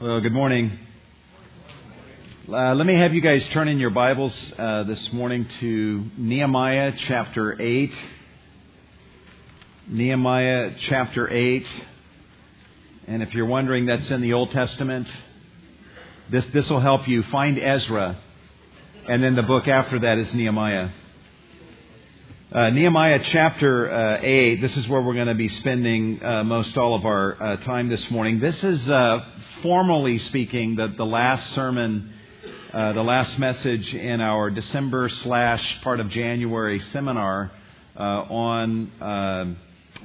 Well, good morning. Uh, let me have you guys turn in your Bibles uh, this morning to Nehemiah chapter 8. Nehemiah chapter 8. And if you're wondering, that's in the Old Testament. This, this will help you find Ezra. And then the book after that is Nehemiah. Uh, Nehemiah chapter uh, 8, this is where we're going to be spending uh, most all of our uh, time this morning. This is, uh, formally speaking, the, the last sermon, uh, the last message in our December slash part of January seminar on,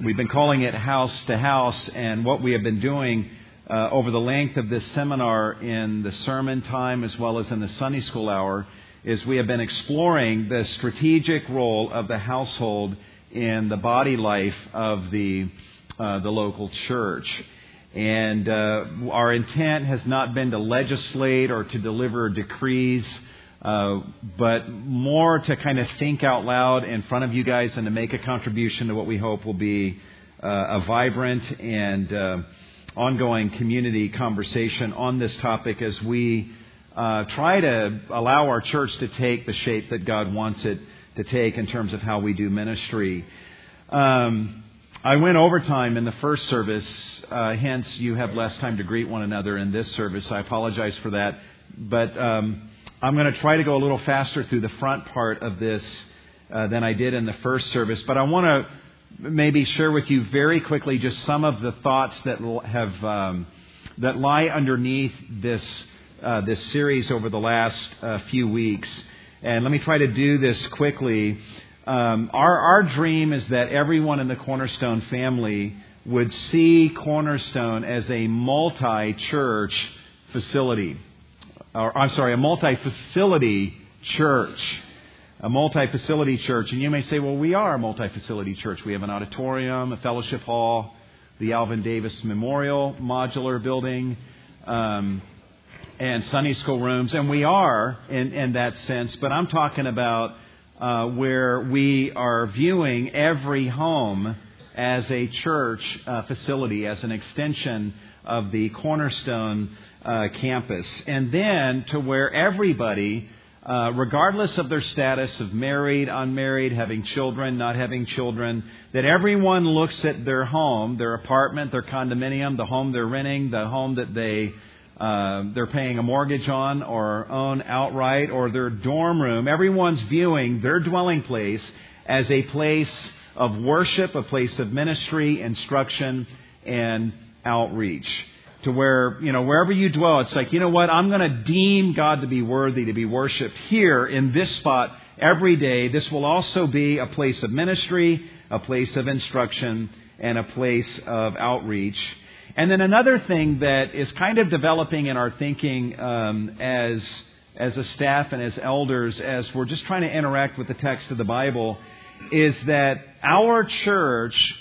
we've been calling it House to House, and what we have been doing over the length of this seminar in the sermon time as well as in the Sunday school hour is we have been exploring the strategic role of the household in the body life of the uh, the local church. And uh, our intent has not been to legislate or to deliver decrees, uh, but more to kind of think out loud in front of you guys and to make a contribution to what we hope will be uh, a vibrant and uh, ongoing community conversation on this topic as we uh, try to allow our church to take the shape that God wants it to take in terms of how we do ministry. Um, I went overtime in the first service, uh, hence you have less time to greet one another in this service. I apologize for that, but um, I'm going to try to go a little faster through the front part of this uh, than I did in the first service. But I want to maybe share with you very quickly just some of the thoughts that have um, that lie underneath this uh, this series over the last uh, few weeks. And let me try to do this quickly. Um, our, our dream is that everyone in the Cornerstone family would see Cornerstone as a multi church facility. Or, I'm sorry, a multi facility church. A multi facility church. And you may say, well, we are a multi facility church. We have an auditorium, a fellowship hall, the Alvin Davis Memorial Modular Building. Um, and Sunday school rooms, and we are in, in that sense, but I'm talking about uh, where we are viewing every home as a church uh, facility, as an extension of the Cornerstone uh, campus. And then to where everybody, uh, regardless of their status of married, unmarried, having children, not having children, that everyone looks at their home, their apartment, their condominium, the home they're renting, the home that they uh, they're paying a mortgage on or own outright or their dorm room. Everyone's viewing their dwelling place as a place of worship, a place of ministry, instruction, and outreach. To where, you know, wherever you dwell, it's like, you know what, I'm going to deem God to be worthy to be worshiped here in this spot every day. This will also be a place of ministry, a place of instruction, and a place of outreach. And then another thing that is kind of developing in our thinking um, as as a staff and as elders, as we're just trying to interact with the text of the Bible, is that our church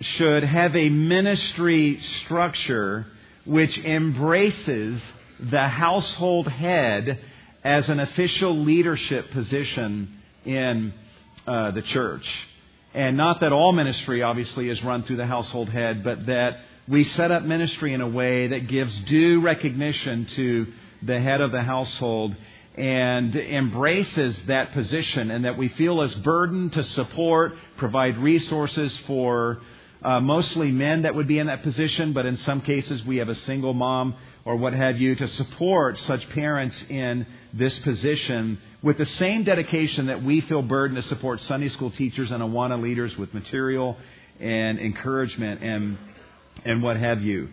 should have a ministry structure which embraces the household head as an official leadership position in uh, the church. And not that all ministry obviously is run through the household head, but that we set up ministry in a way that gives due recognition to the head of the household and embraces that position and that we feel as burdened to support, provide resources for uh, mostly men that would be in that position, but in some cases we have a single mom or what have you to support such parents in this position with the same dedication that we feel burdened to support Sunday school teachers and Awana leaders with material and encouragement. And and what have you.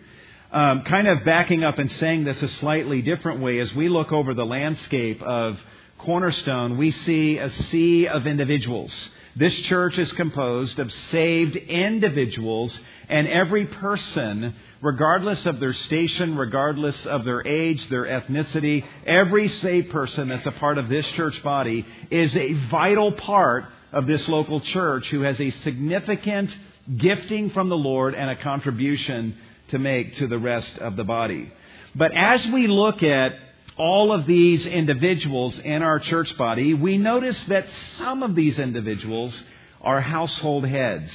Um, kind of backing up and saying this a slightly different way, as we look over the landscape of Cornerstone, we see a sea of individuals. This church is composed of saved individuals, and every person, regardless of their station, regardless of their age, their ethnicity, every saved person that's a part of this church body is a vital part of this local church who has a significant gifting from the Lord and a contribution to make to the rest of the body. But as we look at all of these individuals in our church body, we notice that some of these individuals are household heads.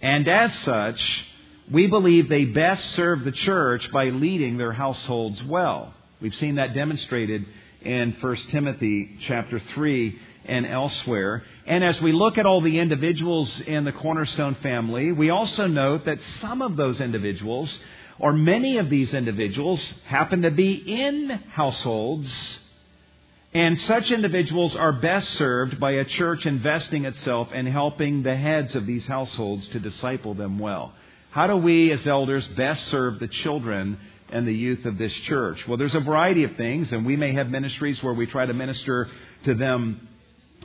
And as such, we believe they best serve the church by leading their households well. We've seen that demonstrated in 1 Timothy chapter 3 and elsewhere. And as we look at all the individuals in the Cornerstone family, we also note that some of those individuals, or many of these individuals, happen to be in households. And such individuals are best served by a church investing itself in helping the heads of these households to disciple them well. How do we as elders best serve the children and the youth of this church? Well, there's a variety of things, and we may have ministries where we try to minister to them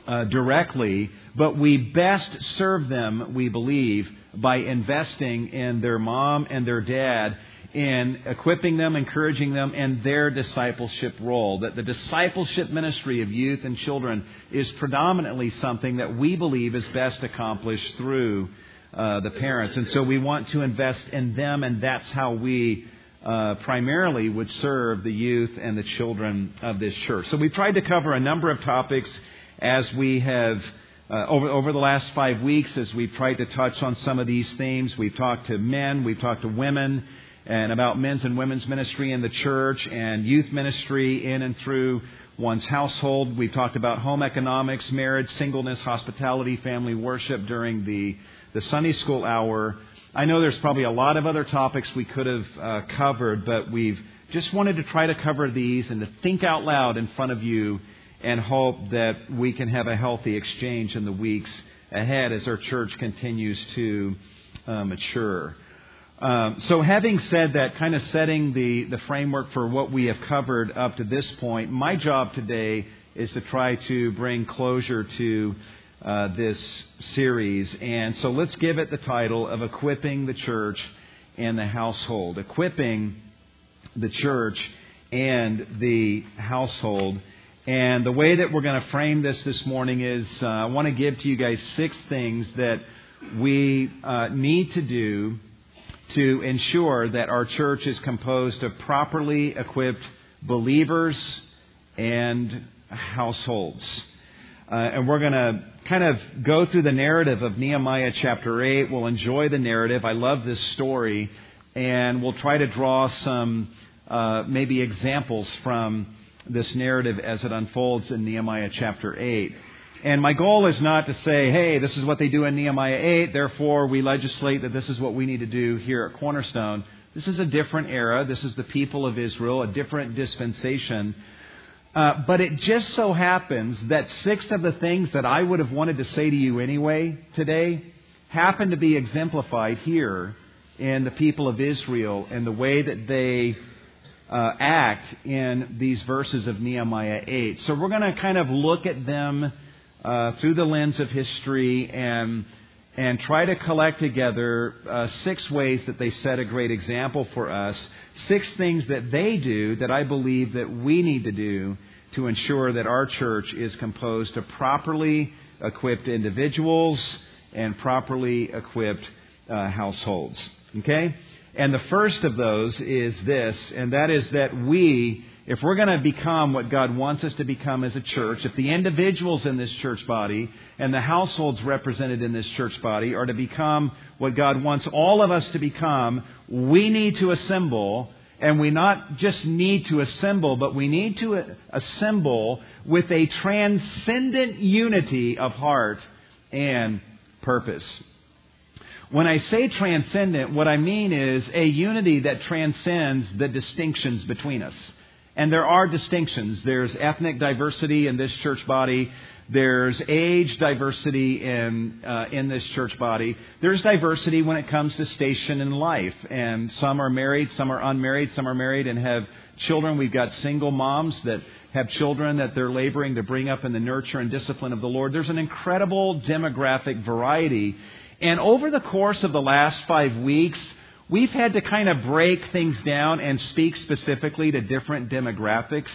uh, directly, but we best serve them, we believe, by investing in their mom and their dad in equipping them, encouraging them in their discipleship role. That the discipleship ministry of youth and children is predominantly something that we believe is best accomplished through uh, the parents. And so we want to invest in them, and that's how we uh, primarily would serve the youth and the children of this church. So we've tried to cover a number of topics as we have uh, over, over the last five weeks, as we've tried to touch on some of these themes, we've talked to men, we've talked to women, and about men's and women's ministry in the church and youth ministry in and through one's household. We've talked about home economics, marriage, singleness, hospitality, family worship during the, the Sunday school hour. I know there's probably a lot of other topics we could have uh, covered, but we've just wanted to try to cover these and to think out loud in front of you and hope that we can have a healthy exchange in the weeks ahead as our church continues to uh, mature. Um, so, having said that, kind of setting the, the framework for what we have covered up to this point, my job today is to try to bring closure to uh, this series. And so, let's give it the title of Equipping the Church and the Household. Equipping the Church and the Household. And the way that we're going to frame this this morning is uh, I want to give to you guys six things that we uh, need to do to ensure that our church is composed of properly equipped believers and households. Uh, and we're going to kind of go through the narrative of Nehemiah chapter 8. We'll enjoy the narrative. I love this story. And we'll try to draw some uh, maybe examples from this narrative as it unfolds in Nehemiah chapter 8. And my goal is not to say, hey, this is what they do in Nehemiah 8, therefore we legislate that this is what we need to do here at Cornerstone. This is a different era. This is the people of Israel, a different dispensation. Uh, but it just so happens that six of the things that I would have wanted to say to you anyway today happen to be exemplified here in the people of Israel and the way that they uh, act in these verses of Nehemiah 8. So we're going to kind of look at them uh, through the lens of history and and try to collect together uh, six ways that they set a great example for us, six things that they do that I believe that we need to do to ensure that our church is composed of properly equipped individuals and properly equipped uh, households. Okay? And the first of those is this, and that is that we, if we're going to become what God wants us to become as a church, if the individuals in this church body and the households represented in this church body are to become what God wants all of us to become, we need to assemble. And we not just need to assemble, but we need to assemble with a transcendent unity of heart and purpose. When I say transcendent, what I mean is a unity that transcends the distinctions between us. And there are distinctions. There's ethnic diversity in this church body. There's age diversity in uh, in this church body. There's diversity when it comes to station in life, and some are married, some are unmarried, some are married and have children. We've got single moms that have children that they're laboring to bring up in the nurture and discipline of the Lord. There's an incredible demographic variety and over the course of the last five weeks, we've had to kind of break things down and speak specifically to different demographics.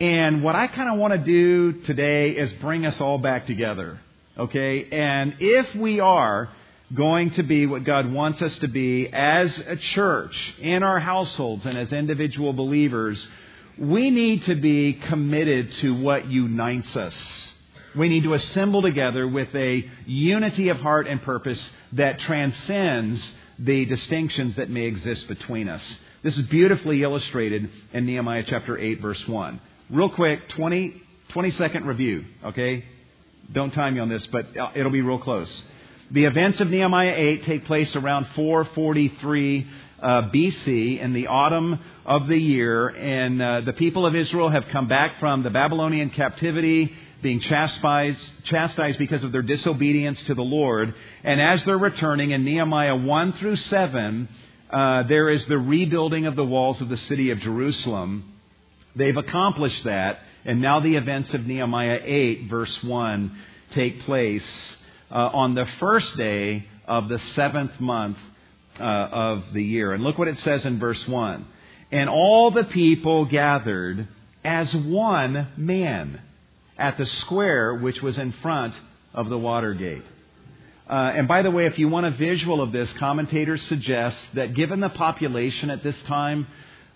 And what I kind of want to do today is bring us all back together. Okay? And if we are going to be what God wants us to be as a church, in our households, and as individual believers, we need to be committed to what unites us. We need to assemble together with a unity of heart and purpose that transcends the distinctions that may exist between us. This is beautifully illustrated in Nehemiah chapter 8, verse 1. Real quick, 20, 20 second review, okay? Don't time me on this, but uh, it'll be real close. The events of Nehemiah 8 take place around 443 uh, BC in the autumn of the year, and uh, the people of Israel have come back from the Babylonian captivity, being chastised, chastised because of their disobedience to the Lord. And as they're returning in Nehemiah 1 through 7, uh, there is the rebuilding of the walls of the city of Jerusalem. They've accomplished that, and now the events of Nehemiah 8, verse 1, take place uh, on the first day of the seventh month uh, of the year. And look what it says in verse 1. And all the people gathered as one man at the square which was in front of the water gate. Uh, and by the way, if you want a visual of this, commentators suggest that given the population at this time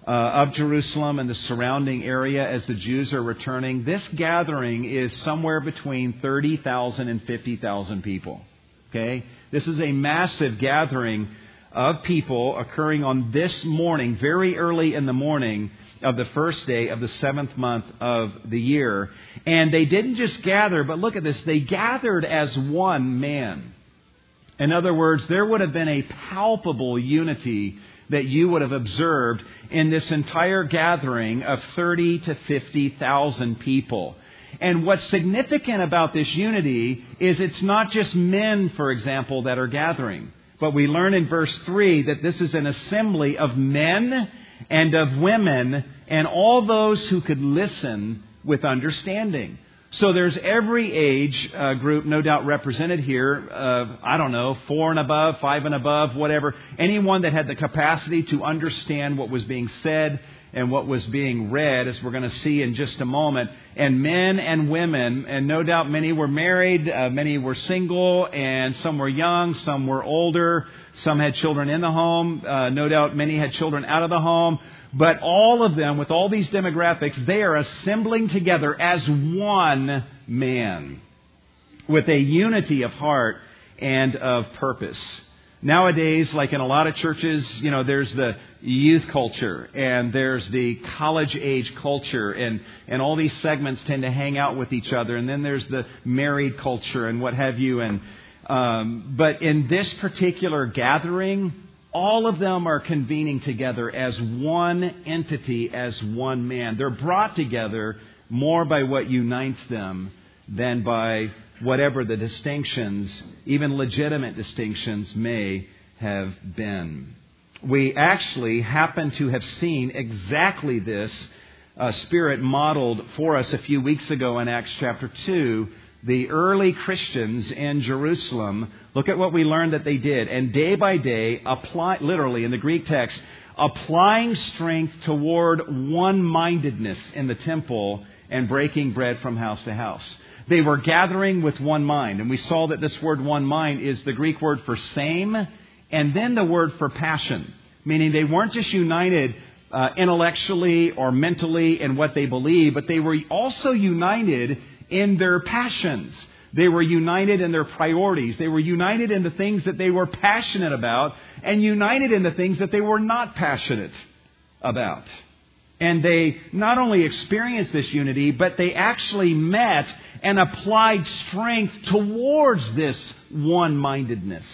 uh, of Jerusalem and the surrounding area as the Jews are returning, this gathering is somewhere between 30,000 and 50,000 people. Okay? This is a massive gathering of people occurring on this morning, very early in the morning of the first day of the seventh month of the year. And they didn't just gather, but look at this, they gathered as one man. In other words, there would have been a palpable unity that you would have observed in this entire gathering of 30 to 50,000 people. And what's significant about this unity is it's not just men, for example, that are gathering. But we learn in verse 3 that this is an assembly of men and of women and all those who could listen with understanding. So there's every age uh, group, no doubt represented here. Uh, I don't know, four and above, five and above, whatever. Anyone that had the capacity to understand what was being said and what was being read, as we're going to see in just a moment. And men and women, and no doubt many were married, uh, many were single, and some were young, some were older, some had children in the home, uh, no doubt many had children out of the home. But all of them, with all these demographics, they are assembling together as one man with a unity of heart and of purpose. Nowadays, like in a lot of churches, you know, there's the youth culture and there's the college age culture and, and all these segments tend to hang out with each other. And then there's the married culture and what have you. And, um, but in this particular gathering, all of them are convening together as one entity, as one man. They're brought together more by what unites them than by whatever the distinctions, even legitimate distinctions, may have been. We actually happen to have seen exactly this uh, spirit modeled for us a few weeks ago in Acts chapter 2. The early Christians in Jerusalem, look at what we learned that they did. And day by day, apply, literally in the Greek text, applying strength toward one mindedness in the temple and breaking bread from house to house. They were gathering with one mind. And we saw that this word one mind is the Greek word for same and then the word for passion, meaning they weren't just united uh, intellectually or mentally in what they believe, but they were also united in their passions. They were united in their priorities. They were united in the things that they were passionate about and united in the things that they were not passionate about. And they not only experienced this unity, but they actually met and applied strength towards this one mindedness,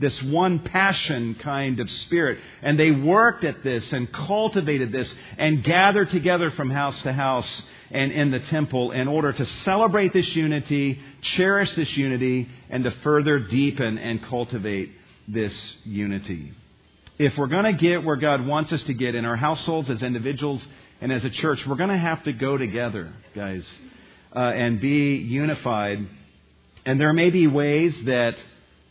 this one passion kind of spirit. And they worked at this and cultivated this and gathered together from house to house and in the temple in order to celebrate this unity, cherish this unity, and to further deepen and cultivate this unity if we're going to get where God wants us to get in our households, as individuals, and as a church, we're going to have to go together, guys, uh, and be unified. And there may be ways that,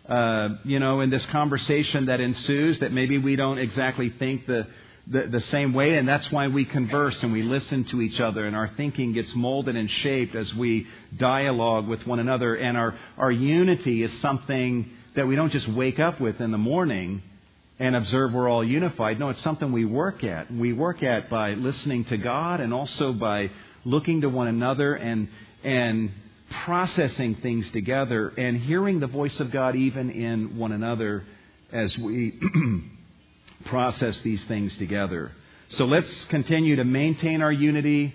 uh, you know, in this conversation that ensues, that maybe we don't exactly think the, the, the same way, and that's why we converse and we listen to each other, and our thinking gets molded and shaped as we dialogue with one another. And our, our unity is something that we don't just wake up with in the morning and observe we're all unified. No, it's something we work at. We work at by listening to God and also by looking to one another and and processing things together and hearing the voice of God even in one another as we process these things together. So let's continue to maintain our unity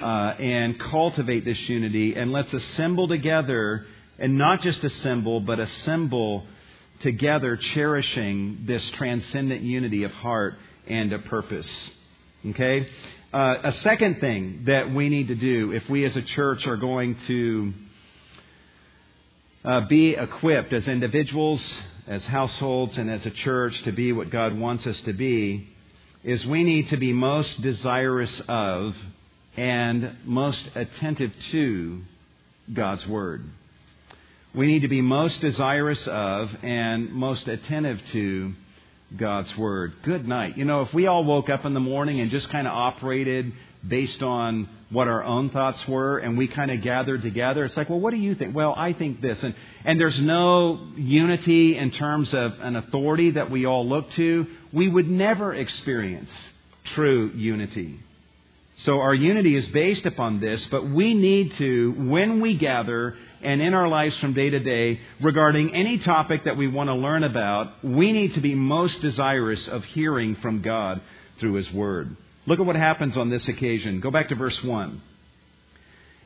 uh, and cultivate this unity, and let's assemble together, and not just assemble, but assemble together, cherishing this transcendent unity of heart and of purpose. Okay? Uh, a second thing that we need to do if we as a church are going to uh, be equipped as individuals, as households, and as a church to be what God wants us to be is we need to be most desirous of and most attentive to God's Word. We need to be most desirous of and most attentive to God's Word. Good night. You know, if we all woke up in the morning and just kind of operated based on what our own thoughts were and we kind of gathered together, it's like, well, what do you think? Well, I think this. And, and there's no unity in terms of an authority that we all look to. We would never experience true unity. So our unity is based upon this, but we need to, when we gather and in our lives from day to day, regarding any topic that we want to learn about, we need to be most desirous of hearing from God through His Word. Look at what happens on this occasion. Go back to verse 1.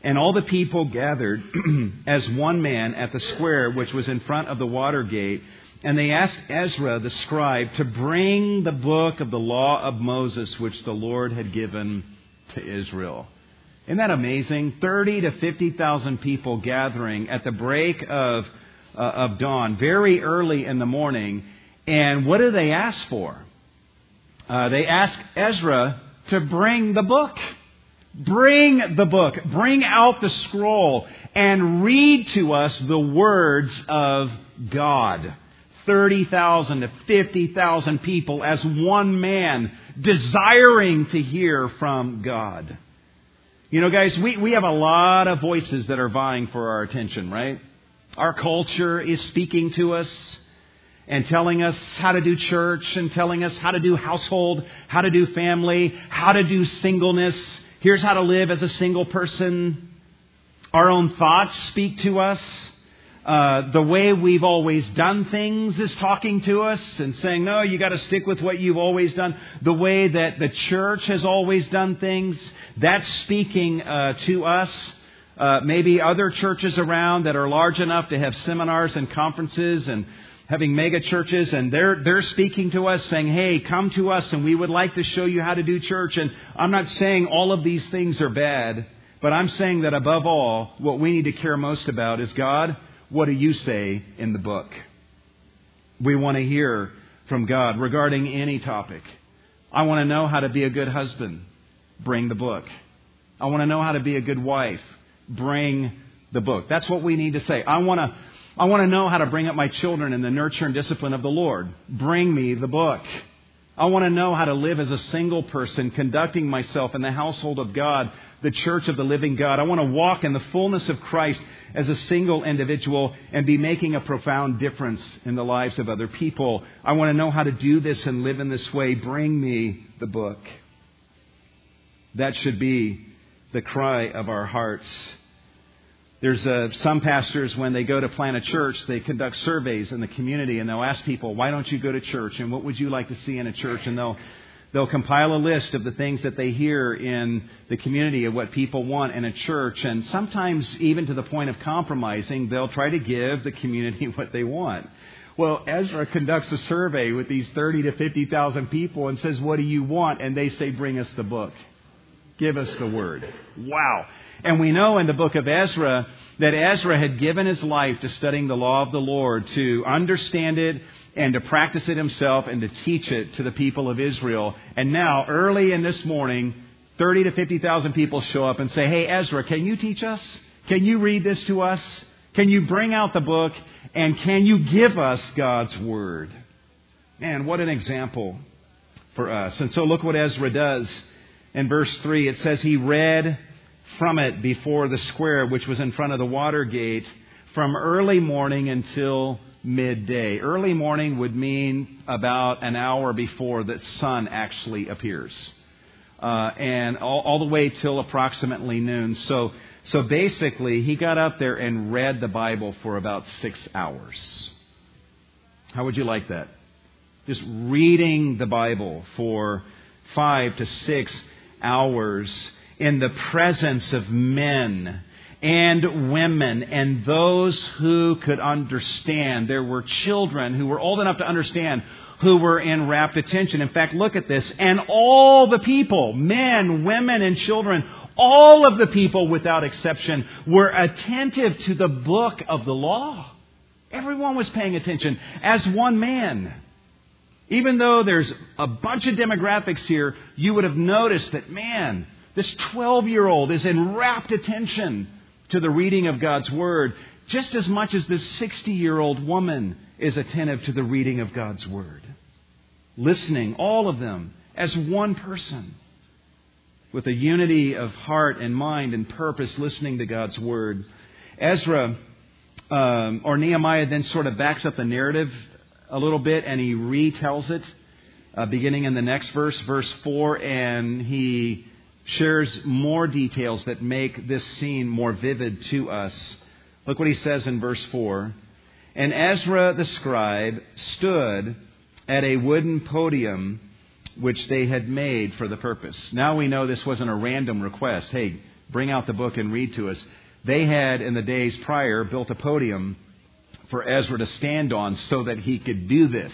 And all the people gathered as one man at the square which was in front of the water gate, and they asked Ezra the scribe to bring the book of the law of Moses which the Lord had given to Israel. Isn't that amazing? 30 to 50,000 people gathering at the break of, uh, of dawn, very early in the morning. And what do they ask for? Uh, they ask Ezra to bring the book. Bring the book. Bring out the scroll and read to us the words of God. 30,000 to 50,000 people as one man desiring to hear from God. You know, guys, we, we have a lot of voices that are vying for our attention, right? Our culture is speaking to us and telling us how to do church and telling us how to do household, how to do family, how to do singleness. Here's how to live as a single person. Our own thoughts speak to us. Uh, the way we've always done things is talking to us and saying, no, you got to stick with what you've always done. The way that the church has always done things, that's speaking uh, to us. Uh, maybe other churches around that are large enough to have seminars and conferences and having mega churches and they're they're speaking to us saying hey come to us and we would like to show you how to do church and i'm not saying all of these things are bad but i'm saying that above all what we need to care most about is god what do you say in the book? We want to hear from God regarding any topic. I want to know how to be a good husband. Bring the book. I want to know how to be a good wife. Bring the book. That's what we need to say. I want to, I want to know how to bring up my children in the nurture and discipline of the Lord. Bring me the book. I want to know how to live as a single person, conducting myself in the household of God, the church of the living God. I want to walk in the fullness of Christ as a single individual and be making a profound difference in the lives of other people. I want to know how to do this and live in this way. Bring me the book. That should be the cry of our hearts. There's uh, some pastors, when they go to plant a church, they conduct surveys in the community and they'll ask people, why don't you go to church? And what would you like to see in a church? And they'll, they'll compile a list of the things that they hear in the community of what people want in a church. And sometimes, even to the point of compromising, they'll try to give the community what they want. Well, Ezra conducts a survey with these 30 to 50,000 people and says, What do you want? And they say, Bring us the book. Give us the word. Wow. And we know in the book of Ezra that Ezra had given his life to studying the law of the Lord, to understand it and to practice it himself and to teach it to the people of Israel. And now, early in this morning, 30 to 50,000 people show up and say, Hey, Ezra, can you teach us? Can you read this to us? Can you bring out the book? And can you give us God's word? Man, what an example for us. And so look what Ezra does in verse 3, it says he read from it before the square, which was in front of the water gate, from early morning until midday. Early morning would mean about an hour before the sun actually appears, uh, and all, all the way till approximately noon. So, so basically, he got up there and read the Bible for about six hours. How would you like that? just reading the Bible for five to six hours in the presence of men and women and those who could understand. There were children who were old enough to understand who were in rapt attention. In fact, look at this. And all the people, men, women, and children, all of the people without exception were attentive to the book of the law. Everyone was paying attention as one man. Even though there's a bunch of demographics here, you would have noticed that, man, this 12 year old is in rapt attention to the reading of God's Word just as much as this 60 year old woman is attentive to the reading of God's Word. Listening, all of them, as one person, with a unity of heart and mind and purpose, listening to God's Word. Ezra um, or Nehemiah then sort of backs up the narrative a little bit and he retells it, uh, beginning in the next verse, verse 4, and he shares more details that make this scene more vivid to us. Look what he says in verse 4. And Ezra the scribe stood at a wooden podium which they had made for the purpose. Now we know this wasn't a random request. Hey, bring out the book and read to us. They had, in the days prior, built a podium for Ezra to stand on so that he could do this.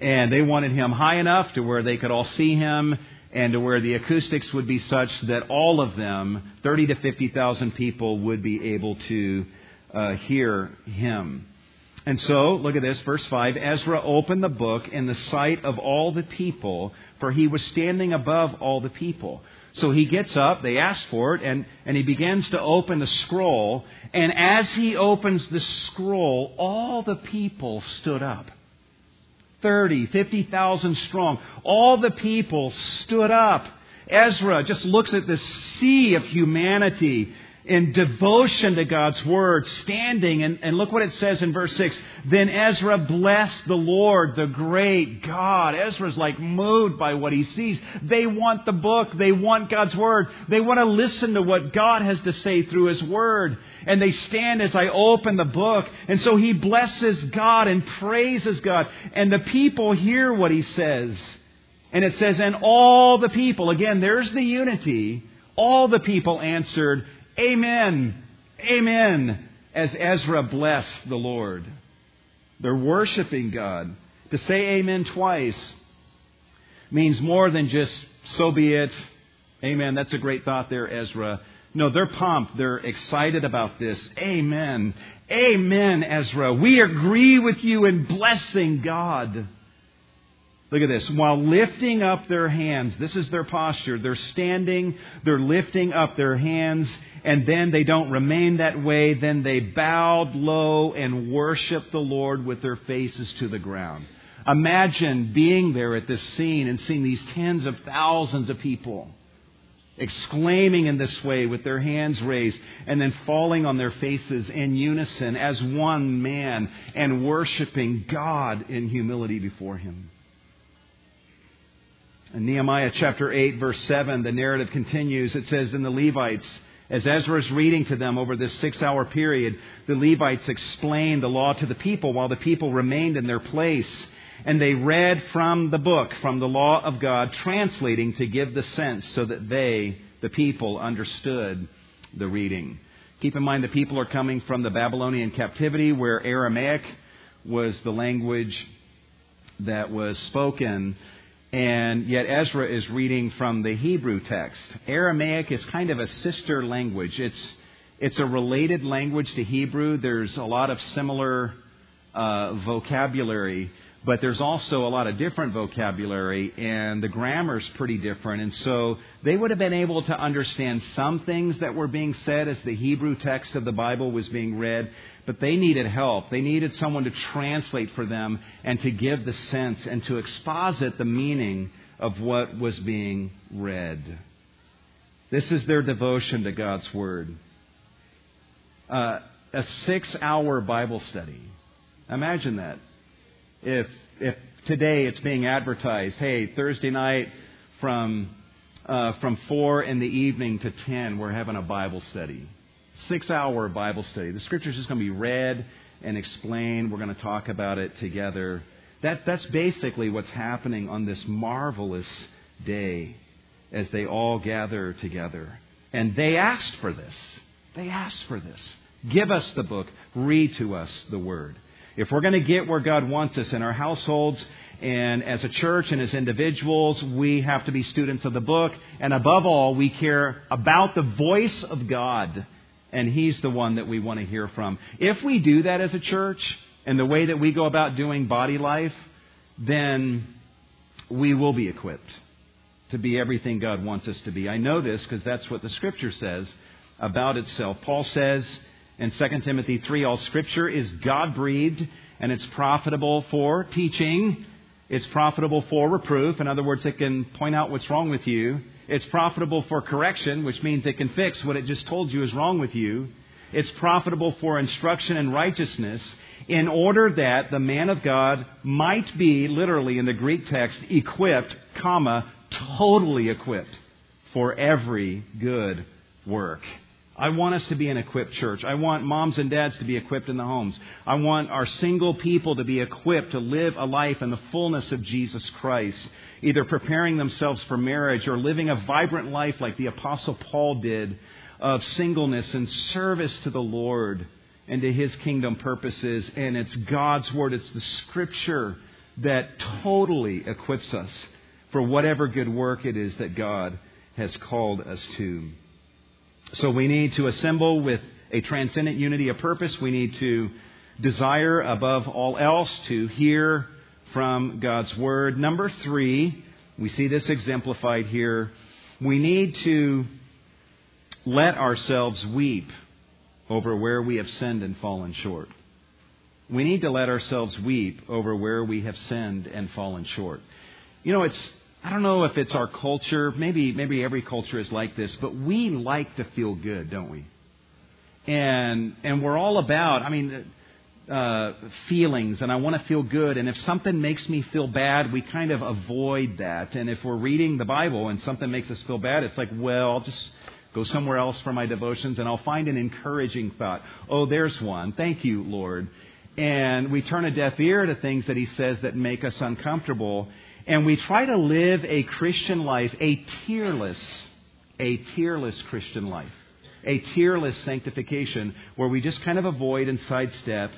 And they wanted him high enough to where they could all see him and to where the acoustics would be such that all of them, 30 to 50,000 people, would be able to uh, hear him. And so, look at this, verse 5 Ezra opened the book in the sight of all the people, for he was standing above all the people. So he gets up, they ask for it, and, and he begins to open the scroll. And as he opens the scroll, all the people stood up. 30, 50,000 strong. All the people stood up. Ezra just looks at this sea of humanity in devotion to God's word, standing, and, and look what it says in verse 6. Then Ezra blessed the Lord, the great God. Ezra's like moved by what he sees. They want the book. They want God's word. They want to listen to what God has to say through his word. And they stand as I open the book. And so he blesses God and praises God. And the people hear what he says. And it says, and all the people, again, there's the unity. All the people answered, Amen. Amen. As Ezra blessed the Lord. They're worshiping God. To say amen twice means more than just so be it. Amen. That's a great thought there, Ezra. No, they're pumped. They're excited about this. Amen. Amen, Ezra. We agree with you in blessing God. Look at this. While lifting up their hands, this is their posture. They're standing, they're lifting up their hands, and then they don't remain that way. Then they bowed low and worshiped the Lord with their faces to the ground. Imagine being there at this scene and seeing these tens of thousands of people exclaiming in this way with their hands raised and then falling on their faces in unison as one man and worshiping God in humility before Him. In Nehemiah chapter 8, verse 7, the narrative continues. It says, "In the Levites, as Ezra is reading to them over this six hour period, the Levites explained the law to the people while the people remained in their place. And they read from the book, from the law of God, translating to give the sense so that they, the people, understood the reading. Keep in mind the people are coming from the Babylonian captivity where Aramaic was the language that was spoken and yet Ezra is reading from the Hebrew text. Aramaic is kind of a sister language. It's it's a related language to Hebrew. There's a lot of similar uh, vocabulary, but there's also a lot of different vocabulary, and the grammar's pretty different. And so they would have been able to understand some things that were being said as the Hebrew text of the Bible was being read, but they needed help. They needed someone to translate for them and to give the sense and to exposit the meaning of what was being read. This is their devotion to God's Word. Uh, a six hour Bible study. Imagine that. If, if today it's being advertised, hey, Thursday night from, uh, from 4 in the evening to 10, we're having a Bible study six hour Bible study. The scripture's is just going to be read and explained. We're going to talk about it together. That, that's basically what's happening on this marvelous day as they all gather together. And they asked for this. They asked for this. Give us the book. Read to us the word. If we're going to get where God wants us in our households and as a church and as individuals, we have to be students of the book. And above all, we care about the voice of God. And He's the one that we want to hear from. If we do that as a church and the way that we go about doing body life, then we will be equipped to be everything God wants us to be. I know this because that's what the Scripture says about itself. Paul says in 2 Timothy 3 all Scripture is God breathed and it's profitable for teaching. It's profitable for reproof. In other words, it can point out what's wrong with you. It's profitable for correction, which means it can fix what it just told you is wrong with you. It's profitable for instruction in righteousness in order that the man of God might be, literally in the Greek text, equipped, comma, totally equipped for every good work. I want us to be an equipped church. I want moms and dads to be equipped in the homes. I want our single people to be equipped to live a life in the fullness of Jesus Christ, either preparing themselves for marriage or living a vibrant life like the Apostle Paul did of singleness and service to the Lord and to his kingdom purposes. And it's God's Word, it's the Scripture that totally equips us for whatever good work it is that God has called us to. So we need to assemble with a transcendent unity of purpose. We need to desire above all else to hear from God's Word. Number three, we see this exemplified here. We need to let ourselves weep over where we have sinned and fallen short. We need to let ourselves weep over where we have sinned and fallen short. You know, it's I don't know if it's our culture. Maybe maybe every culture is like this, but we like to feel good, don't we? And and we're all about. I mean. Uh, feelings and I want to feel good. And if something makes me feel bad, we kind of avoid that. And if we're reading the Bible and something makes us feel bad, it's like, well, I'll just go somewhere else for my devotions and I'll find an encouraging thought. Oh, there's one. Thank you, Lord. And we turn a deaf ear to things that He says that make us uncomfortable. And we try to live a Christian life, a tearless, a tearless Christian life, a tearless sanctification where we just kind of avoid and sidestep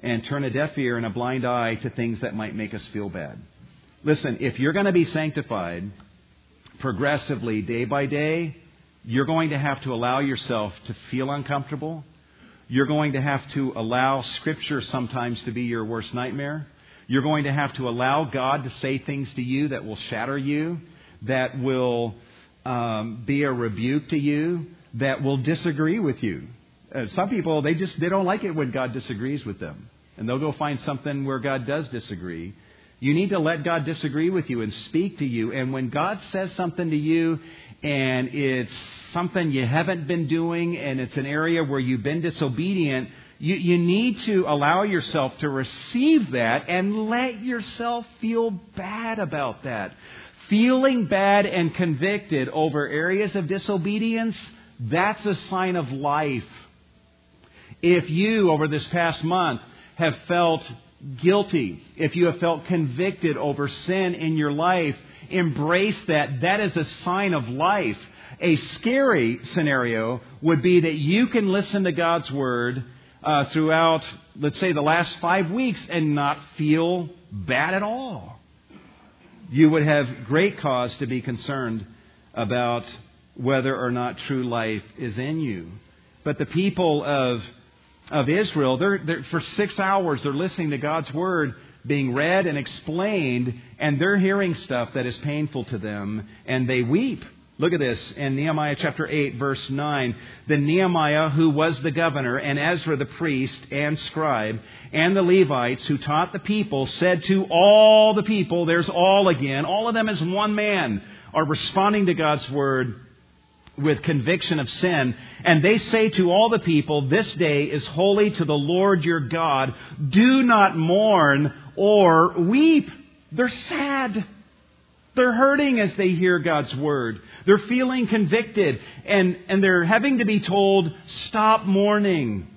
and turn a deaf ear and a blind eye to things that might make us feel bad. Listen, if you're going to be sanctified progressively day by day, you're going to have to allow yourself to feel uncomfortable. You're going to have to allow Scripture sometimes to be your worst nightmare. You're going to have to allow God to say things to you that will shatter you, that will um, be a rebuke to you, that will disagree with you. Uh, some people they just they don't like it when God disagrees with them, and they'll go find something where God does disagree. You need to let God disagree with you and speak to you. And when God says something to you and it's something you haven't been doing and it's an area where you've been disobedient, you, you need to allow yourself to receive that and let yourself feel bad about that. Feeling bad and convicted over areas of disobedience, that's a sign of life. If you, over this past month, have felt guilty, if you have felt convicted over sin in your life, embrace that. That is a sign of life. A scary scenario would be that you can listen to God's Word uh, throughout, let's say, the last five weeks and not feel bad at all. You would have great cause to be concerned about whether or not true life is in you. But the people of, of Israel, they're, they're, for six hours, they're listening to God's Word being read and explained, and they're hearing stuff that is painful to them, and they weep. Look at this in Nehemiah chapter 8, verse 9. Then Nehemiah, who was the governor, and Ezra the priest and scribe, and the Levites who taught the people, said to all the people, there's all again, all of them as one man, are responding to God's word with conviction of sin. And they say to all the people, This day is holy to the Lord your God. Do not mourn or weep. They're sad. They're hurting as they hear God's word. They're feeling convicted and, and they're having to be told, stop mourning,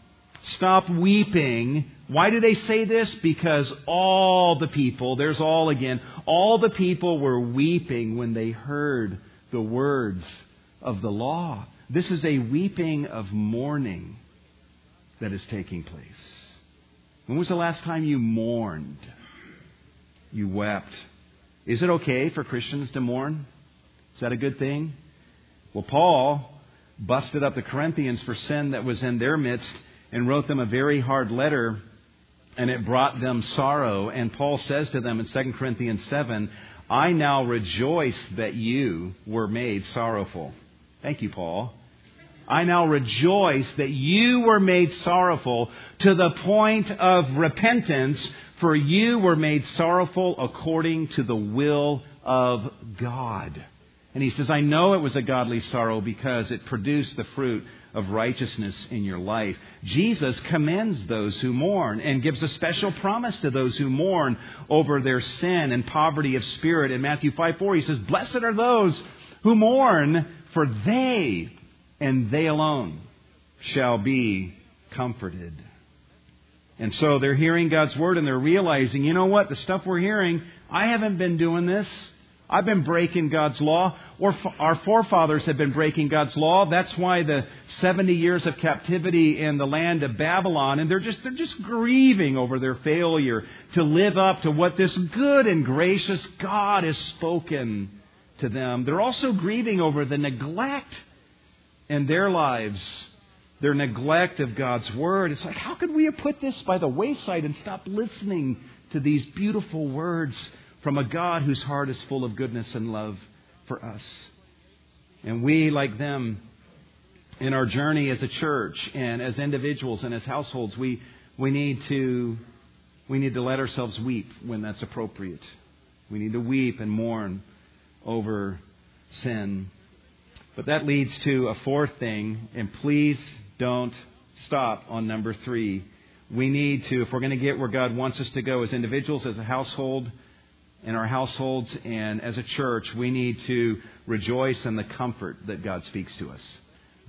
stop weeping Why do they say this? Because all the people, there's all again, all the people were weeping when they heard the words of the law. This is a weeping of mourning that is taking place. When was the last time you mourned? You wept. Is it okay for Christians to mourn? Is that a good thing? Well, Paul busted up the Corinthians for sin that was in their midst and wrote them a very hard letter, and it brought them sorrow. And Paul says to them in 2 Corinthians 7, I now rejoice that you were made sorrowful. Thank you, Paul. I now rejoice that you were made sorrowful to the point of repentance, for you were made sorrowful according to the will of God. And he says, I know it was a godly sorrow because it produced the fruit of righteousness in your life. Jesus commends those who mourn and gives a special promise to those who mourn over their sin and poverty of spirit. In Matthew 5 4, he says, Blessed are those who mourn, for they and they alone shall be comforted. And so they're hearing God's word and they're realizing, you know what? The stuff we're hearing, I haven't been doing this. I've been breaking God's law. Or our forefathers have been breaking God's law. That's why the 70 years of captivity in the land of Babylon, and they're just, they're just grieving over their failure to live up to what this good and gracious God has spoken to them. They're also grieving over the neglect in their lives, their neglect of God's Word. It's like, how could we have put this by the wayside and stopped listening to these beautiful words from a God whose heart is full of goodness and love for us? And we, like them, in our journey as a church and as individuals and as households, we, we need to we need to let ourselves weep when that's appropriate. We need to weep and mourn over sin. But that leads to a fourth thing, and please don't stop on number three. We need to, if we're going to get where God wants us to go as individuals, as a household, in our households, and as a church, we need to rejoice in the comfort that God speaks to us.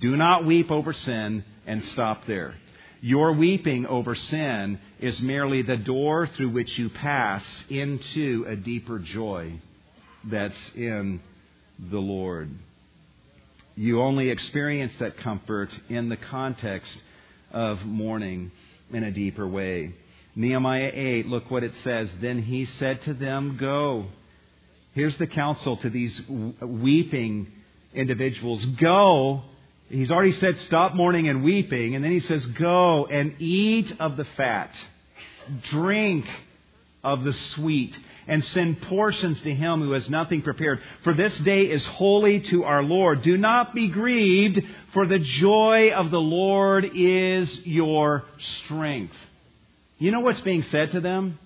Do not weep over sin and stop there. Your weeping over sin is merely the door through which you pass into a deeper joy that's in the Lord you only experience that comfort in the context of mourning in a deeper way. Nehemiah 8, look what it says. Then he said to them, Go. Here's the counsel to these weeping individuals Go. He's already said, Stop mourning and weeping. And then he says, Go and eat of the fat, drink of the sweet and send portions to him who has nothing prepared. For this day is holy to our Lord. Do not be grieved, for the joy of the Lord is your strength. You know what's being said to them?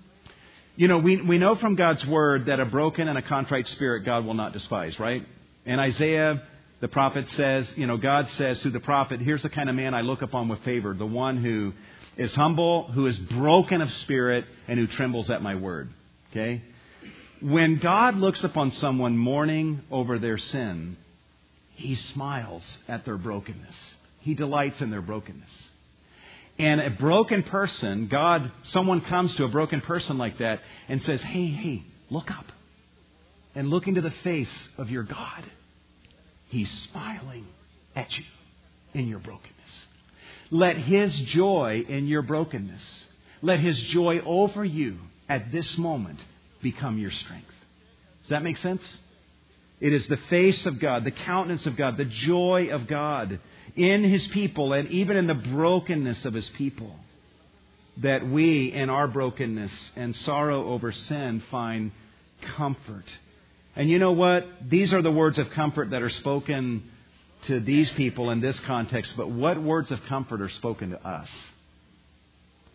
You know, we, we know from God's word that a broken and a contrite spirit God will not despise, right? And Isaiah, the prophet says, you know, God says to the prophet, here's the kind of man I look upon with favor, the one who is humble, who is broken of spirit, and who trembles at my word. Okay? When God looks upon someone mourning over their sin, he smiles at their brokenness. He delights in their brokenness. And a broken person, God, someone comes to a broken person like that and says, Hey, hey, look up and look into the face of your God. He's smiling at you in your brokenness. Let His joy in your brokenness, let His joy over you at this moment become your strength. Does that make sense? It is the face of God, the countenance of God, the joy of God in His people and even in the brokenness of His people that we, in our brokenness and sorrow over sin, find comfort. And you know what? These are the words of comfort that are spoken to these people in this context, but what words of comfort are spoken to us?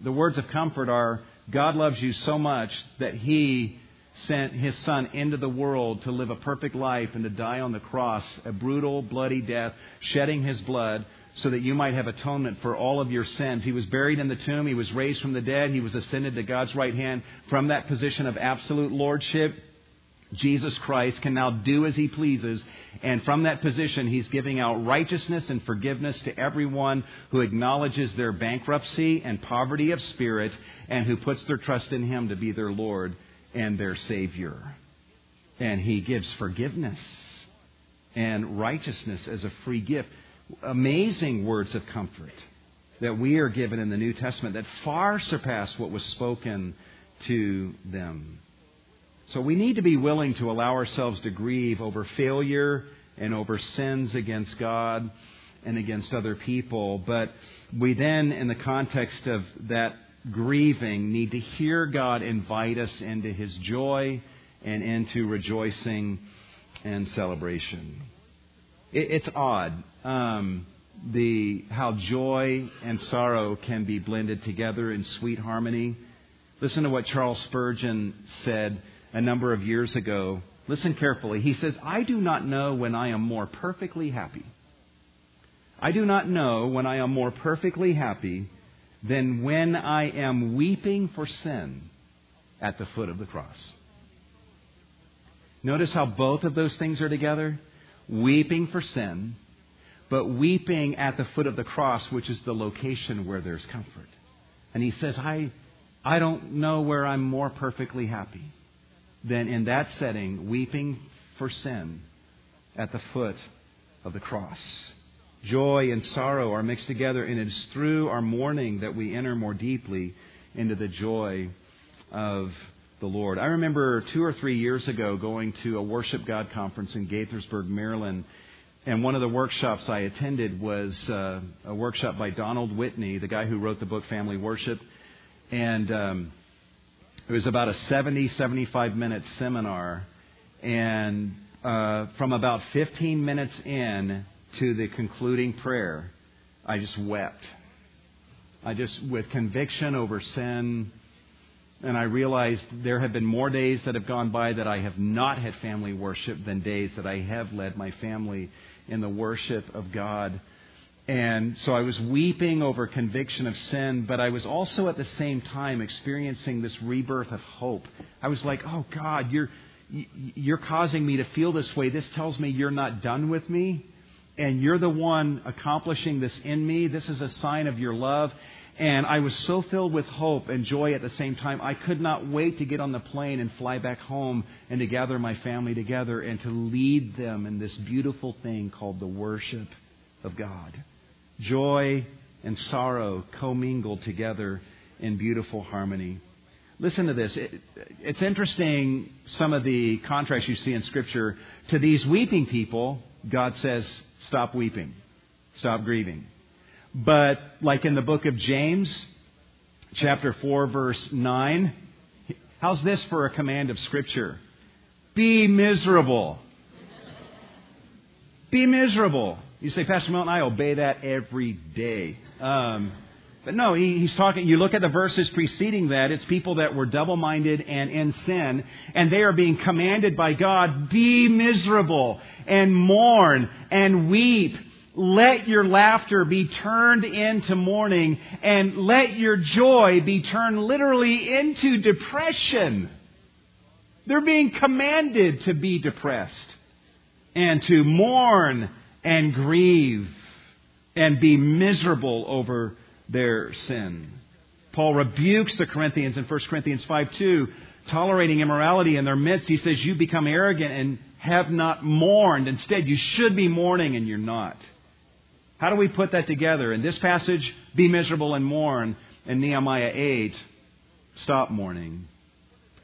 The words of comfort are God loves you so much that He sent His Son into the world to live a perfect life and to die on the cross, a brutal, bloody death, shedding His blood so that you might have atonement for all of your sins. He was buried in the tomb. He was raised from the dead. He was ascended to God's right hand from that position of absolute lordship. Jesus Christ, can now do as he pleases. And from that position, he's giving out righteousness and forgiveness to everyone who acknowledges their bankruptcy and poverty of spirit and who puts their trust in him to be their Lord and their Savior. And he gives forgiveness and righteousness as a free gift. Amazing words of comfort that we are given in the New Testament that far surpass what was spoken to them. So we need to be willing to allow ourselves to grieve over failure and over sins against God and against other people. But we then, in the context of that grieving, need to hear God invite us into His joy and into rejoicing and celebration. It's odd. Um, the how joy and sorrow can be blended together in sweet harmony. Listen to what Charles Spurgeon said a number of years ago. Listen carefully. He says, I do not know when I am more perfectly happy. I do not know when I am more perfectly happy than when I am weeping for sin at the foot of the cross. Notice how both of those things are together weeping for sin, but weeping at the foot of the cross, which is the location where there's comfort. And he says, I, I don't know where I'm more perfectly happy than in that setting, weeping for sin at the foot of the cross. Joy and sorrow are mixed together, and it is through our mourning that we enter more deeply into the joy of the Lord. I remember two or three years ago going to a Worship God conference in Gaithersburg, Maryland. And one of the workshops I attended was uh, a workshop by Donald Whitney, the guy who wrote the book Family Worship. And um, it was about a 70, 75 minute seminar. And uh, from about 15 minutes in to the concluding prayer, I just wept. I just, with conviction over sin, and I realized there have been more days that have gone by that I have not had family worship than days that I have led my family in the worship of God. And so I was weeping over conviction of sin, but I was also at the same time experiencing this rebirth of hope. I was like, oh God, you're, you're causing me to feel this way. This tells me you're not done with me, and you're the one accomplishing this in me. This is a sign of your love. And I was so filled with hope and joy at the same time, I could not wait to get on the plane and fly back home and to gather my family together and to lead them in this beautiful thing called the worship of God. Joy and sorrow commingled together in beautiful harmony. Listen to this. It, it's interesting some of the contrasts you see in Scripture. To these weeping people, God says, stop weeping, stop grieving. But like in the book of James, chapter 4, verse 9, how's this for a command of Scripture? Be miserable. Be miserable. You say, Pastor Milton, I obey that every day. Um, but no, he, he's talking, you look at the verses preceding that, it's people that were double minded and in sin, and they are being commanded by God, be miserable and mourn and weep let your laughter be turned into mourning and let your joy be turned literally into depression. They're being commanded to be depressed and to mourn and grieve and be miserable over their sin. Paul rebukes the Corinthians in 1 Corinthians 5 2, tolerating immorality in their midst. He says, You become arrogant and have not mourned. Instead, you should be mourning and you're not. How do we put that together? In this passage, be miserable and mourn. In Nehemiah 8, stop mourning.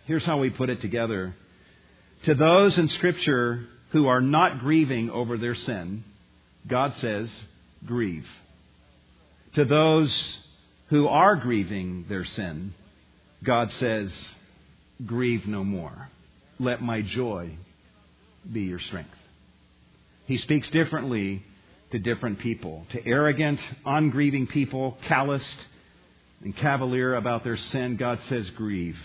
Here's how we put it together. To those in Scripture who are not grieving over their sin, God says, grieve. To those who are grieving their sin, God says, grieve no more. Let my joy be your strength. He speaks differently to different people. To arrogant, ungrieving people, calloused and cavalier about their sin, God says, grieve.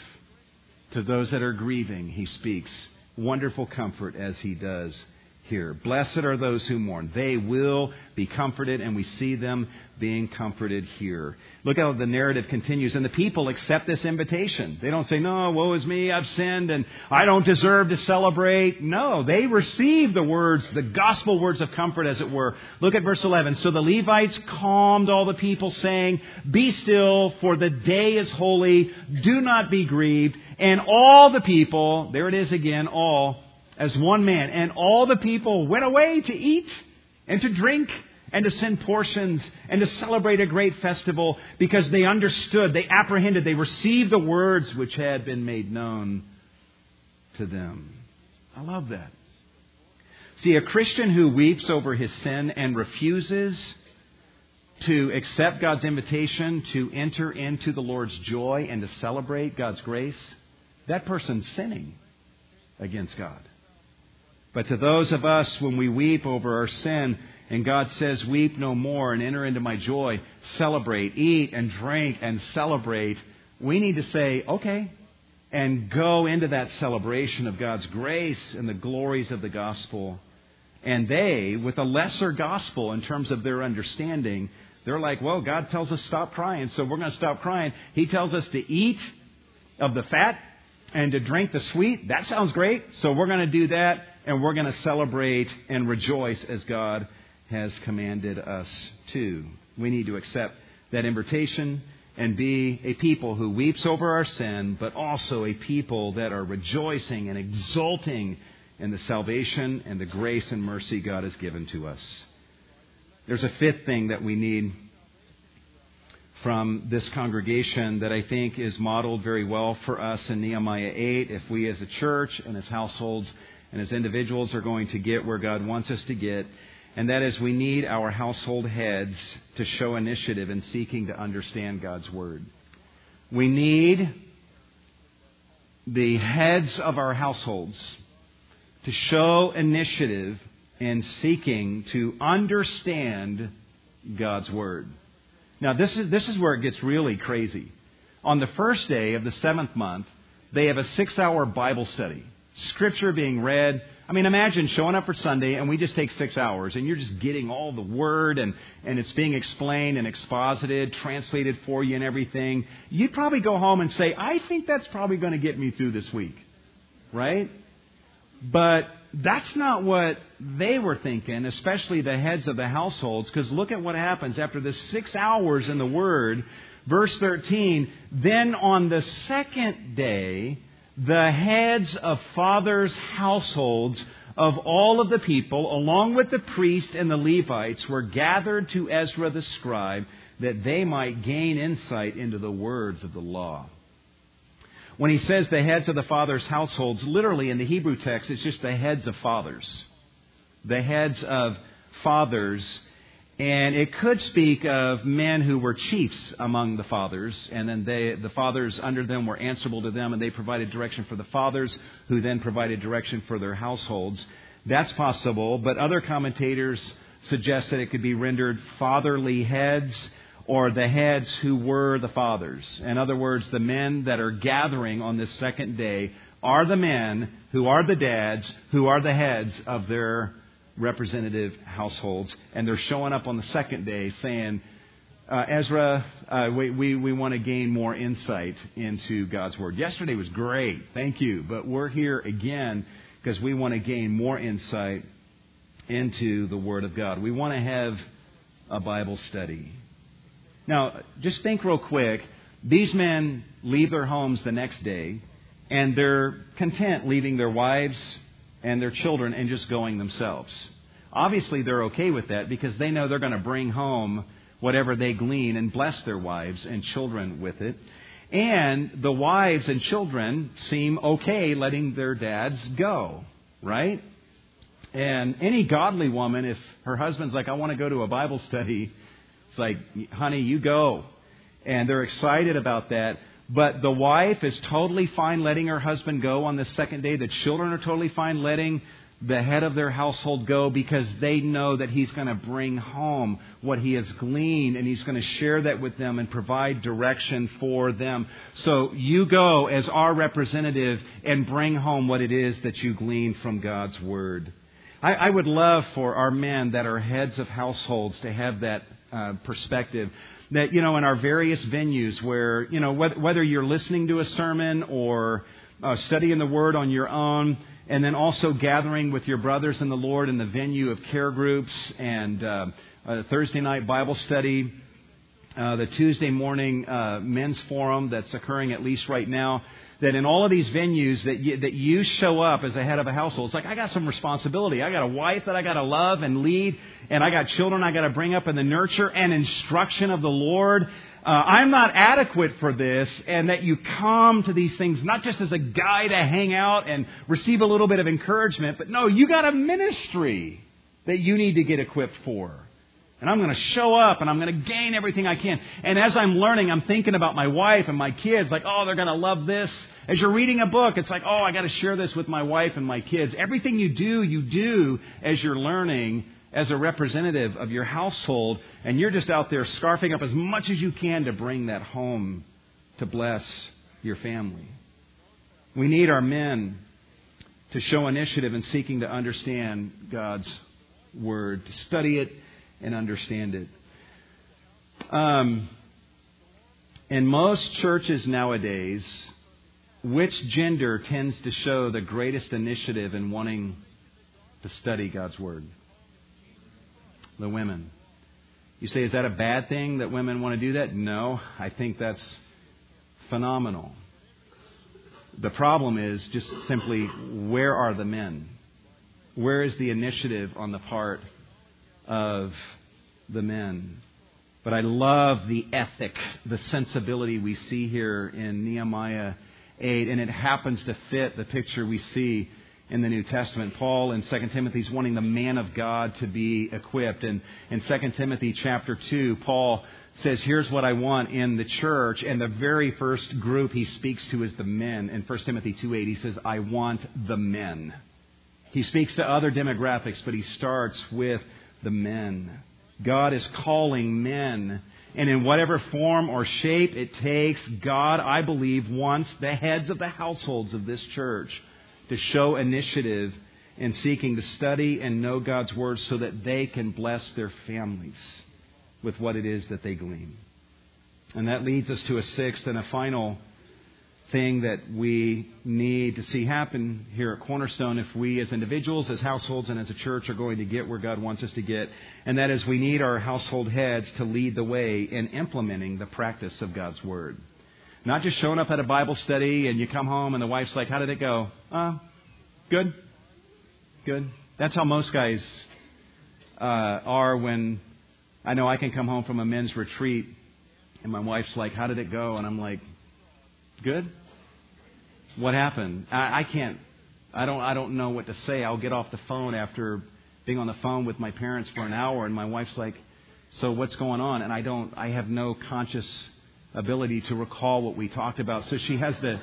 To those that are grieving, He speaks wonderful comfort as He does here. Blessed are those who mourn. They will be comforted, and we see them being comforted here. Look how the narrative continues. And the people accept this invitation. They don't say, No, woe is me, I've sinned, and I don't deserve to celebrate. No, they receive the words, the gospel words of comfort, as it were. Look at verse 11. So the Levites calmed all the people, saying, Be still, for the day is holy. Do not be grieved. And all the people, there it is again, all, as one man, and all the people went away to eat and to drink and to send portions and to celebrate a great festival because they understood, they apprehended, they received the words which had been made known to them. I love that. See, a Christian who weeps over his sin and refuses to accept God's invitation to enter into the Lord's joy and to celebrate God's grace, that person's sinning against God. But to those of us, when we weep over our sin, and God says, Weep no more and enter into my joy. Celebrate, eat and drink and celebrate. We need to say, Okay, and go into that celebration of God's grace and the glories of the gospel. And they, with a lesser gospel in terms of their understanding, they're like, Well, God tells us stop crying, so we're going to stop crying. He tells us to eat of the fat and to drink the sweet. That sounds great, so we're going to do that and we're going to celebrate and rejoice as God has commanded us to. We need to accept that invitation and be a people who weeps over our sin, but also a people that are rejoicing and exulting in the salvation and the grace and mercy God has given to us. There's a fifth thing that we need from this congregation that I think is modeled very well for us in Nehemiah 8. If we as a church and as households and as individuals are going to get where God wants us to get, and that is we need our household heads to show initiative in seeking to understand God's Word. We need the heads of our households to show initiative in seeking to understand God's Word. Now, this is, this is where it gets really crazy. On the first day of the seventh month, they have a six hour Bible study, Scripture being read I mean, imagine showing up for Sunday and we just take six hours and you're just getting all the word and, and it's being explained and exposited, translated for you and everything. You'd probably go home and say, I think that's probably going to get me through this week. Right? But that's not what they were thinking, especially the heads of the households, because look at what happens after the six hours in the Word. Verse 13, then on the second day, the heads of fathers' households of all of the people, along with the priests and the Levites, were gathered to Ezra the scribe that they might gain insight into the words of the law. When he says the heads of the fathers' households, literally in the Hebrew text, it's just the heads of fathers. The heads of fathers and it could speak of men who were chiefs among the fathers, and then they, the fathers under them were answerable to them, and they provided direction for the fathers, who then provided direction for their households. That's possible, but other commentators suggest that it could be rendered fatherly heads or the heads who were the fathers. In other words, the men that are gathering on this second day are the men who are the dads, who are the heads of their representative households, and they're showing up on the second day saying, uh, Ezra, uh, we, we, we want to gain more insight into God's Word. Yesterday was great, thank you, but we're here again because we want to gain more insight into the Word of God. We want to have a Bible study. Now, just think real quick. These men leave their homes the next day, and they're content leaving their wives and their children and just going themselves. Obviously, they're okay with that because they know they're going to bring home whatever they glean and bless their wives and children with it. And the wives and children seem okay letting their dads go, right? And any godly woman, if her husband's like, I want to go to a Bible study, it's like, honey, you go. And they're excited about that. But the wife is totally fine letting her husband go on the second day. The children are totally fine letting the head of their household go because they know that he's going to bring home what he has gleaned and he's going to share that with them and provide direction for them. So you go as our representative and bring home what it is that you glean from God's Word. I, I would love for our men that are heads of households to have that uh, perspective that you know in our various venues where you know whether, whether you're listening to a sermon or uh, studying the word on your own and then also gathering with your brothers in the lord in the venue of care groups and uh, thursday night bible study uh, the tuesday morning uh, men's forum that's occurring at least right now that in all of these venues that you, that you show up as a head of a household. It's like I got some responsibility. I got a wife that I got to love and lead, and I got children I got to bring up in the nurture and instruction of the Lord. Uh, I'm not adequate for this, and that you come to these things not just as a guy to hang out and receive a little bit of encouragement, but no, you got a ministry that you need to get equipped for. And I'm going to show up and I'm going to gain everything I can. And as I'm learning, I'm thinking about my wife and my kids, like, oh, they're going to love this. As you're reading a book, it's like, oh, I got to share this with my wife and my kids. Everything you do, you do as you're learning as a representative of your household. And you're just out there scarfing up as much as you can to bring that home to bless your family. We need our men to show initiative in seeking to understand God's Word, to study it and understand it. Um, in most churches nowadays, which gender tends to show the greatest initiative in wanting to study God's Word? The women. You say, is that a bad thing that women want to do that? No, I think that's phenomenal. The problem is just simply where are the men? Where is the initiative on the part of the men. But I love the ethic, the sensibility we see here in Nehemiah 8, and it happens to fit the picture we see in the New Testament. Paul in 2 Timothy is wanting the man of God to be equipped. And in 2 Timothy chapter 2, Paul says, Here's what I want in the church. And the very first group he speaks to is the men. In 1 Timothy 2 8, he says, I want the men. He speaks to other demographics, but he starts with the men. God is calling men. And in whatever form or shape it takes, God, I believe, wants the heads of the households of this church to show initiative in seeking to study and know God's Word so that they can bless their families with what it is that they glean. And that leads us to a sixth and a final thing that we need to see happen here at Cornerstone if we as individuals, as households, and as a church are going to get where God wants us to get. And that is we need our household heads to lead the way in implementing the practice of God's Word. Not just showing up at a Bible study and you come home and the wife's like, How did it go? Uh, good. Good. That's how most guys uh, are when I know I can come home from a men's retreat and my wife's like, How did it go? And I'm like, Good? What happened? I, I can't. I don't. I don't know what to say. I'll get off the phone after being on the phone with my parents for an hour, and my wife's like, "So what's going on?" And I don't. I have no conscious ability to recall what we talked about. So she has to.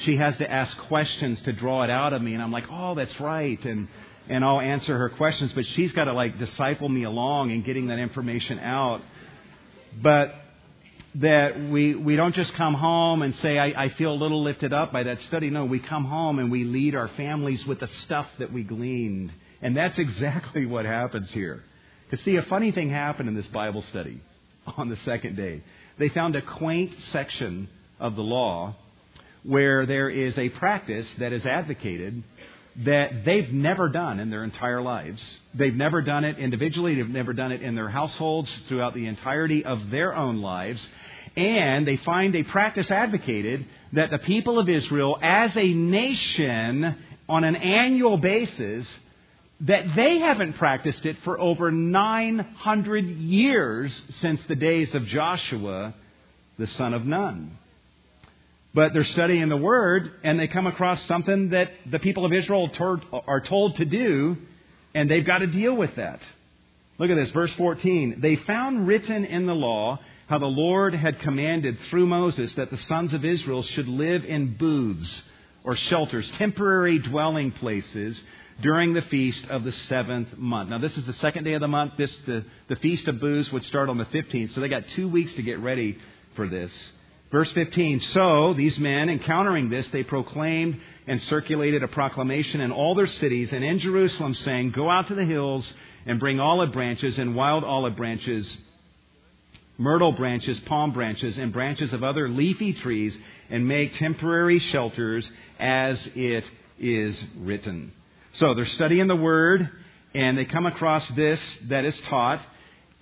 She has to ask questions to draw it out of me, and I'm like, "Oh, that's right," and and I'll answer her questions, but she's got to like disciple me along in getting that information out. But that we, we don't just come home and say, I, I feel a little lifted up by that study. No, we come home and we lead our families with the stuff that we gleaned. And that's exactly what happens here. To see, a funny thing happened in this Bible study on the second day. They found a quaint section of the law where there is a practice that is advocated that they've never done in their entire lives. They've never done it individually, they've never done it in their households throughout the entirety of their own lives. And they find a practice advocated that the people of Israel, as a nation, on an annual basis, that they haven't practiced it for over 900 years since the days of Joshua, the son of Nun. But they're studying the Word, and they come across something that the people of Israel are told to do, and they've got to deal with that. Look at this, verse 14. They found written in the law how the Lord had commanded through Moses that the sons of Israel should live in booths or shelters, temporary dwelling places, during the feast of the seventh month. Now, this is the second day of the month. This the, the feast of booths would start on the 15th, so they got two weeks to get ready for this. Verse 15 So these men, encountering this, they proclaimed, and circulated a proclamation in all their cities and in Jerusalem, saying, Go out to the hills and bring olive branches and wild olive branches, myrtle branches, palm branches, and branches of other leafy trees, and make temporary shelters as it is written. So they're studying the Word, and they come across this that is taught,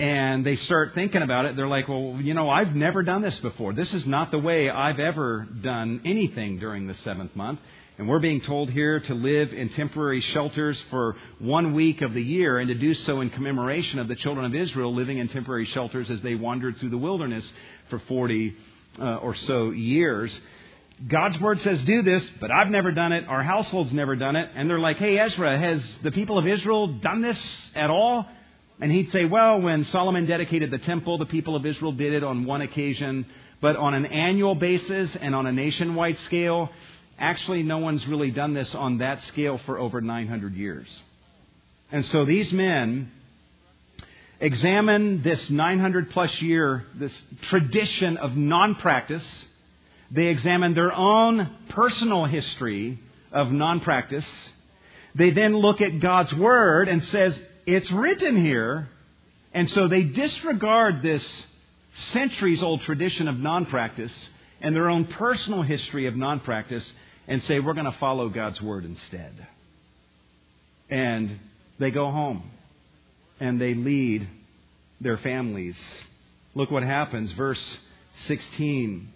and they start thinking about it. They're like, well, you know, I've never done this before. This is not the way I've ever done anything during the seventh month. And we're being told here to live in temporary shelters for one week of the year and to do so in commemoration of the children of Israel living in temporary shelters as they wandered through the wilderness for 40 uh, or so years. God's word says do this, but I've never done it. Our household's never done it. And they're like, hey, Ezra, has the people of Israel done this at all? And he'd say, well, when Solomon dedicated the temple, the people of Israel did it on one occasion. But on an annual basis and on a nationwide scale, Actually, no one's really done this on that scale for over 900 years. And so these men examine this 900 plus year, this tradition of non practice. They examine their own personal history of non practice. They then look at God's Word and says, it's written here. And so they disregard this centuries old tradition of non practice and their own personal history of non practice and say, we're going to follow God's word instead. And they go home and they lead their families. Look what happens. Verse 16.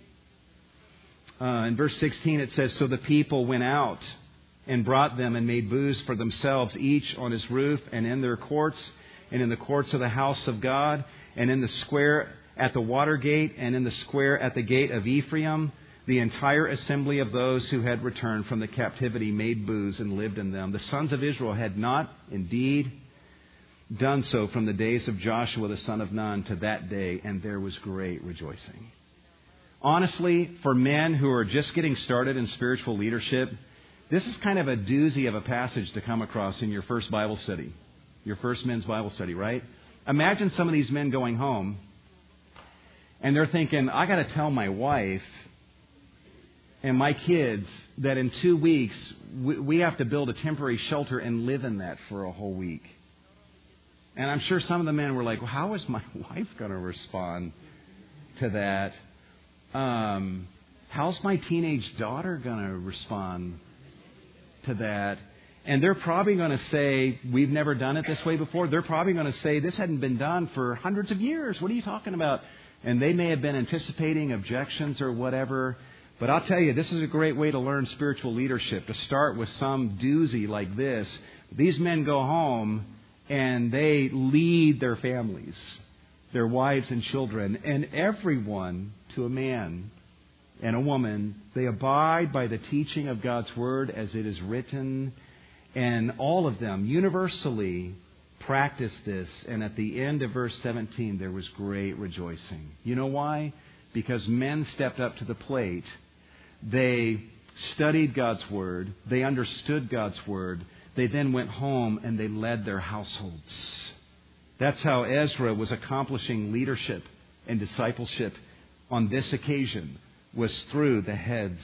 Uh, in verse 16 it says, So the people went out and brought them and made booths for themselves, each on his roof and in their courts, and in the courts of the house of God, and in the square at the water gate, and in the square at the gate of Ephraim the entire assembly of those who had returned from the captivity made booths and lived in them. The sons of Israel had not indeed done so from the days of Joshua the son of Nun to that day, and there was great rejoicing. Honestly, for men who are just getting started in spiritual leadership, this is kind of a doozy of a passage to come across in your first Bible study, your first men's Bible study, right? Imagine some of these men going home and they're thinking, I got to tell my wife and my kids that in two weeks we, we have to build a temporary shelter and live in that for a whole week. And I'm sure some of the men were like, well, how is my wife going to respond to that? Um, how's my teenage daughter going to respond to that? And they're probably going to say, We've never done it this way before. They're probably going to say, This hadn't been done for hundreds of years. What are you talking about? And they may have been anticipating objections or whatever. But I'll tell you, this is a great way to learn spiritual leadership, to start with some doozy like this. These men go home and they lead their families, their wives and children, and everyone to a man and a woman. They abide by the teaching of God's Word as it is written, and all of them universally practice this. And at the end of verse 17, there was great rejoicing. You know why? Because men stepped up to the plate they studied God's Word. They understood God's Word. They then went home and they led their households. That's how Ezra was accomplishing leadership and discipleship on this occasion was through the heads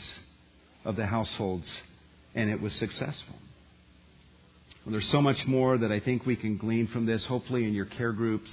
of the households and it was successful. Well, there's so much more that I think we can glean from this, hopefully in your care groups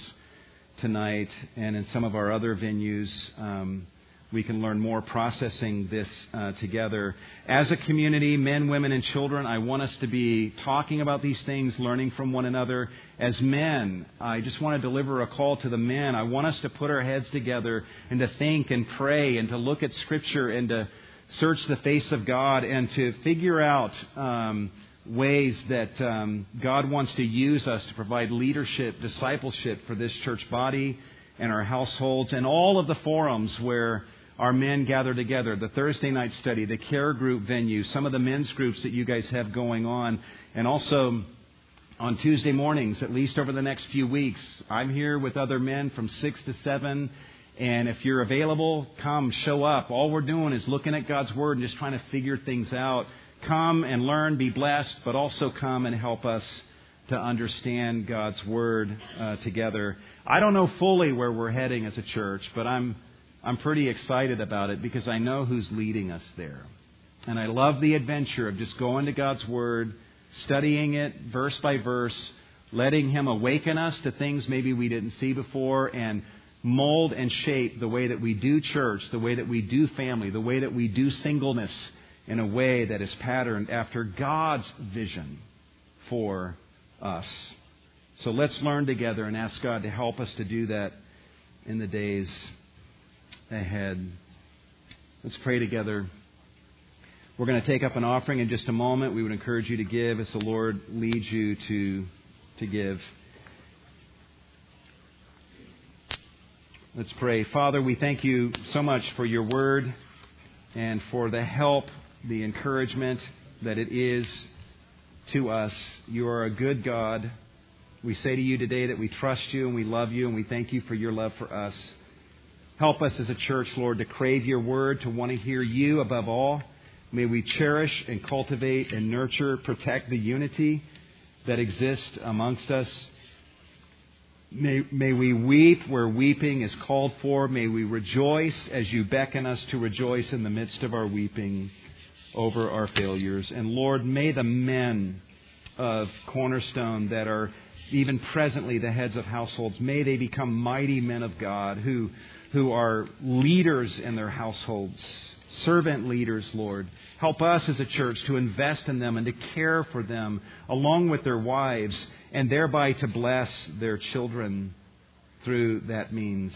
tonight and in some of our other venues. Um, we can learn more processing this uh, together. As a community, men, women, and children, I want us to be talking about these things, learning from one another. As men, I just want to deliver a call to the men. I want us to put our heads together and to think and pray and to look at Scripture and to search the face of God and to figure out um, ways that um, God wants to use us to provide leadership, discipleship for this church body and our households and all of the forums where our men gather together, the Thursday night study, the care group venue, some of the men's groups that you guys have going on, and also on Tuesday mornings, at least over the next few weeks. I'm here with other men from 6 to 7. And if you're available, come, show up. All we're doing is looking at God's Word and just trying to figure things out. Come and learn, be blessed, but also come and help us to understand God's Word uh, together. I don't know fully where we're heading as a church, but I'm I'm pretty excited about it because I know who's leading us there. And I love the adventure of just going to God's Word, studying it verse by verse, letting Him awaken us to things maybe we didn't see before, and mold and shape the way that we do church, the way that we do family, the way that we do singleness in a way that is patterned after God's vision for us. So let's learn together and ask God to help us to do that in the days ahead. Let's pray together. We're going to take up an offering in just a moment. We would encourage you to give as the Lord leads you to, to give. Let's pray. Father, we thank you so much for your word and for the help, the encouragement that it is to us. You are a good God. We say to you today that we trust you and we love you and we thank you for your love for us. Help us as a church, Lord, to crave your word, to want to hear you above all. May we cherish and cultivate and nurture, protect the unity that exists amongst us. May, may we weep where weeping is called for. May we rejoice as you beckon us to rejoice in the midst of our weeping over our failures. And Lord, may the men of Cornerstone that are even presently the heads of households, may they become mighty men of God who, who are leaders in their households, servant leaders, Lord. Help us as a church to invest in them and to care for them along with their wives and thereby to bless their children through that means.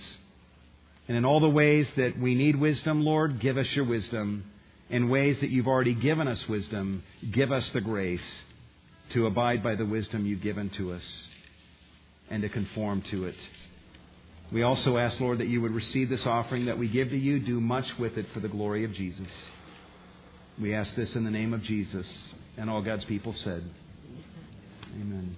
And in all the ways that we need wisdom, Lord, give us your wisdom. In ways that you've already given us wisdom, give us the grace to abide by the wisdom you've given to us and to conform to it. We also ask, Lord, that you would receive this offering that we give to you, do much with it for the glory of Jesus. We ask this in the name of Jesus. And all God's people said, Amen.